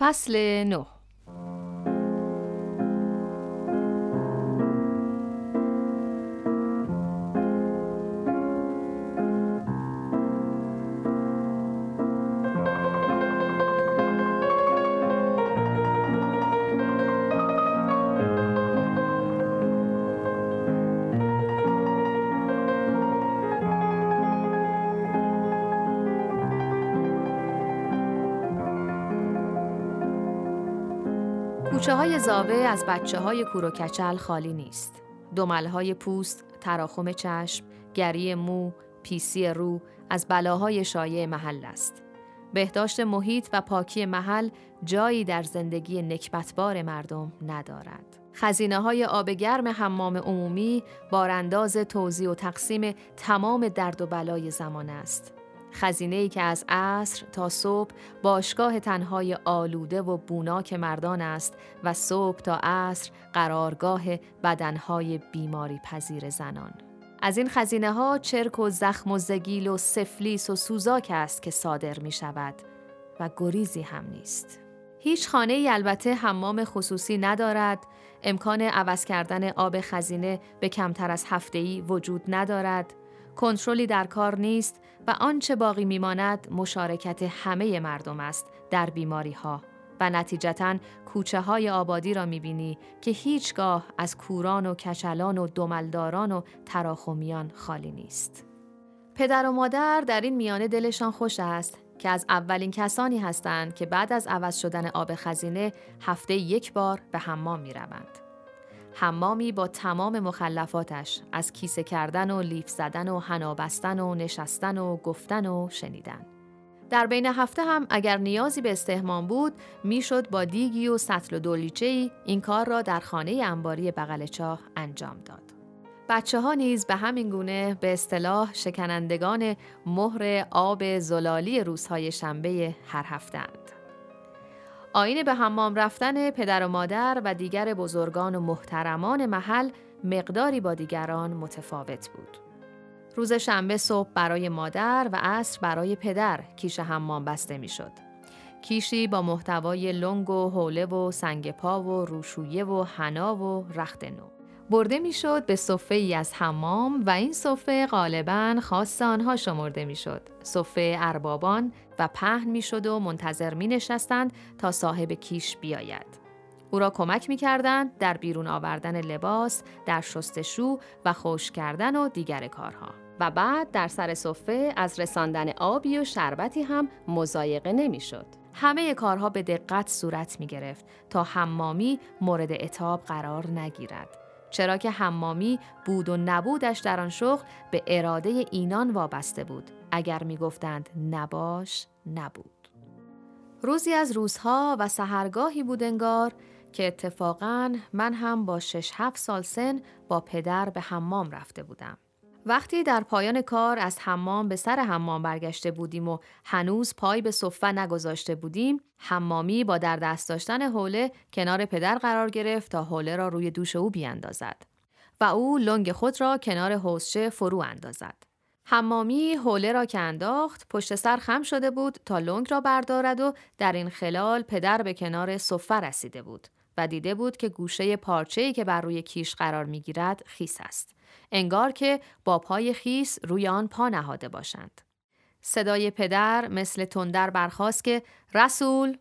فصل نه. کوچه های زاوه از بچه های کور کچل خالی نیست. دومل های پوست، تراخم چشم، گری مو، پیسی رو از بلاهای شایع محل است. بهداشت محیط و پاکی محل جایی در زندگی نکبتبار مردم ندارد. خزینه های آب گرم حمام عمومی بارانداز توزیع و تقسیم تمام درد و بلای زمان است. خزینه ای که از عصر تا صبح باشگاه تنهای آلوده و بوناک مردان است و صبح تا عصر قرارگاه بدنهای بیماری پذیر زنان. از این خزینه ها چرک و زخم و زگیل و سفلیس و سوزاک است که صادر می شود و گریزی هم نیست. هیچ خانه ای البته حمام خصوصی ندارد، امکان عوض کردن آب خزینه به کمتر از هفته ای وجود ندارد، کنترلی در کار نیست و آنچه باقی میماند مشارکت همه مردم است در بیماری ها و نتیجتا کوچه های آبادی را می‌بینی که هیچگاه از کوران و کچلان و دملداران و تراخمیان خالی نیست. پدر و مادر در این میانه دلشان خوش است که از اولین کسانی هستند که بعد از عوض شدن آب خزینه هفته یک بار به حمام می روند. حمامی با تمام مخلفاتش از کیسه کردن و لیف زدن و حنا بستن و نشستن و گفتن و شنیدن. در بین هفته هم اگر نیازی به استهمام بود می‌شد با دیگی و سطل و دولیچه این کار را در خانه انباری بغل چاه انجام داد. بچه ها نیز به همین گونه به اصطلاح شکنندگان مهر آب زلالی روزهای شنبه هر هفتند. آین به حمام رفتن پدر و مادر و دیگر بزرگان و محترمان محل مقداری با دیگران متفاوت بود. روز شنبه صبح برای مادر و عصر برای پدر کیش حمام بسته می شد. کیشی با محتوای لنگ و حوله و سنگ پا و روشویه و حنا و رخت نو. برده می‌شد به صفه ای از حمام و این صفه غالبا خاص آنها شمرده می‌شد. صفه اربابان و پهن می‌شد و منتظر می نشستند تا صاحب کیش بیاید. او را کمک می کردند در بیرون آوردن لباس، در شستشو و خوش کردن و دیگر کارها. و بعد در سر صفه از رساندن آبی و شربتی هم مزایقه نمی‌شد. همه کارها به دقت صورت می گرفت تا حمامی مورد اتاب قرار نگیرد. چرا که حمامی بود و نبودش در آن شغل به اراده اینان وابسته بود. اگر می‌گفتند نباش نبود. روزی از روزها و سهرگاهی بود انگار که اتفاقا من هم با شش هفت سال سن با پدر به حمام رفته بودم. وقتی در پایان کار از حمام به سر حمام برگشته بودیم و هنوز پای به صفه نگذاشته بودیم حمامی با در دست داشتن حوله کنار پدر قرار گرفت تا حوله را روی دوش او بیاندازد و او لنگ خود را کنار حوزچه فرو اندازد. حمامی حوله را که انداخت پشت سر خم شده بود تا لنگ را بردارد و در این خلال پدر به کنار صفه رسیده بود. و دیده بود که گوشه پارچه‌ای که بر روی کیش قرار می‌گیرد خیس است انگار که با پای خیس روی آن پا نهاده باشند. صدای پدر مثل تندر برخواست که رسول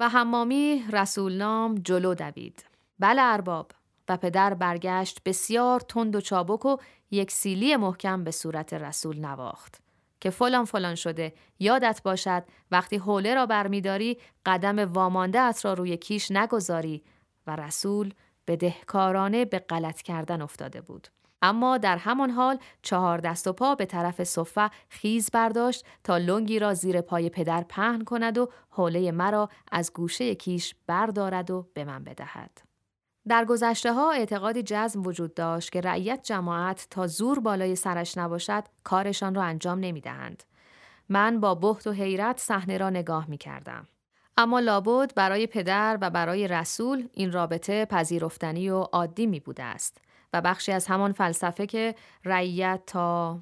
و حمامی رسول نام جلو دوید. بله ارباب و پدر برگشت بسیار تند و چابک و یک سیلی محکم به صورت رسول نواخت. که فلان فلان شده یادت باشد وقتی حوله را برمیداری قدم وامانده ات را روی کیش نگذاری و رسول به دهکارانه به غلط کردن افتاده بود. اما در همان حال چهار دست و پا به طرف صفه خیز برداشت تا لنگی را زیر پای پدر پهن کند و حوله مرا از گوشه کیش بردارد و به من بدهد. در گذشته ها اعتقادی جزم وجود داشت که رعیت جماعت تا زور بالای سرش نباشد کارشان را انجام نمی دهند. من با بحت و حیرت صحنه را نگاه می کردم. اما لابد برای پدر و برای رسول این رابطه پذیرفتنی و عادی می بوده است. و بخشی از همان فلسفه که رعیت تا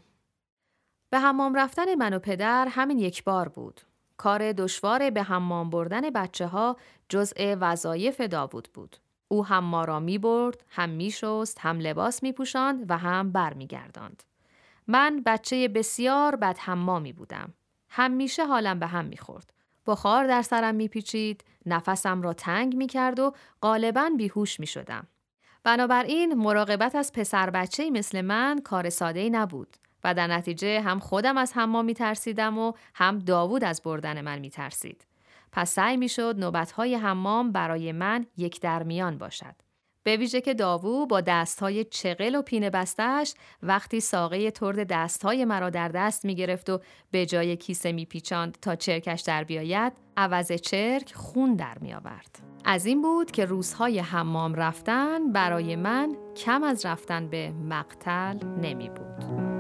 به حمام رفتن من و پدر همین یک بار بود. کار دشوار به حمام بردن بچه ها جزء وظایف داوود بود. او هم ما را می برد، هم می شست، هم لباس می پوشاند و هم بر می گرداند. من بچه بسیار بد حمامی بودم. همیشه حالم به هم می خورد. بخار در سرم می پیچید، نفسم را تنگ می کرد و غالبا بیهوش می شدم. بنابراین مراقبت از پسر بچه مثل من کار ساده نبود و در نتیجه هم خودم از حمام می ترسیدم و هم داوود از بردن من می ترسید. پس سعی می شد نوبتهای حمام برای من یک درمیان باشد. به ویژه که داوو با دستهای چقل و پینه بستهش وقتی ساقه ترد دستهای مرا در دست می گرفت و به جای کیسه می پیچاند تا چرکش در بیاید عوض چرک خون در می آورد. از این بود که روزهای حمام رفتن برای من کم از رفتن به مقتل نمی بود.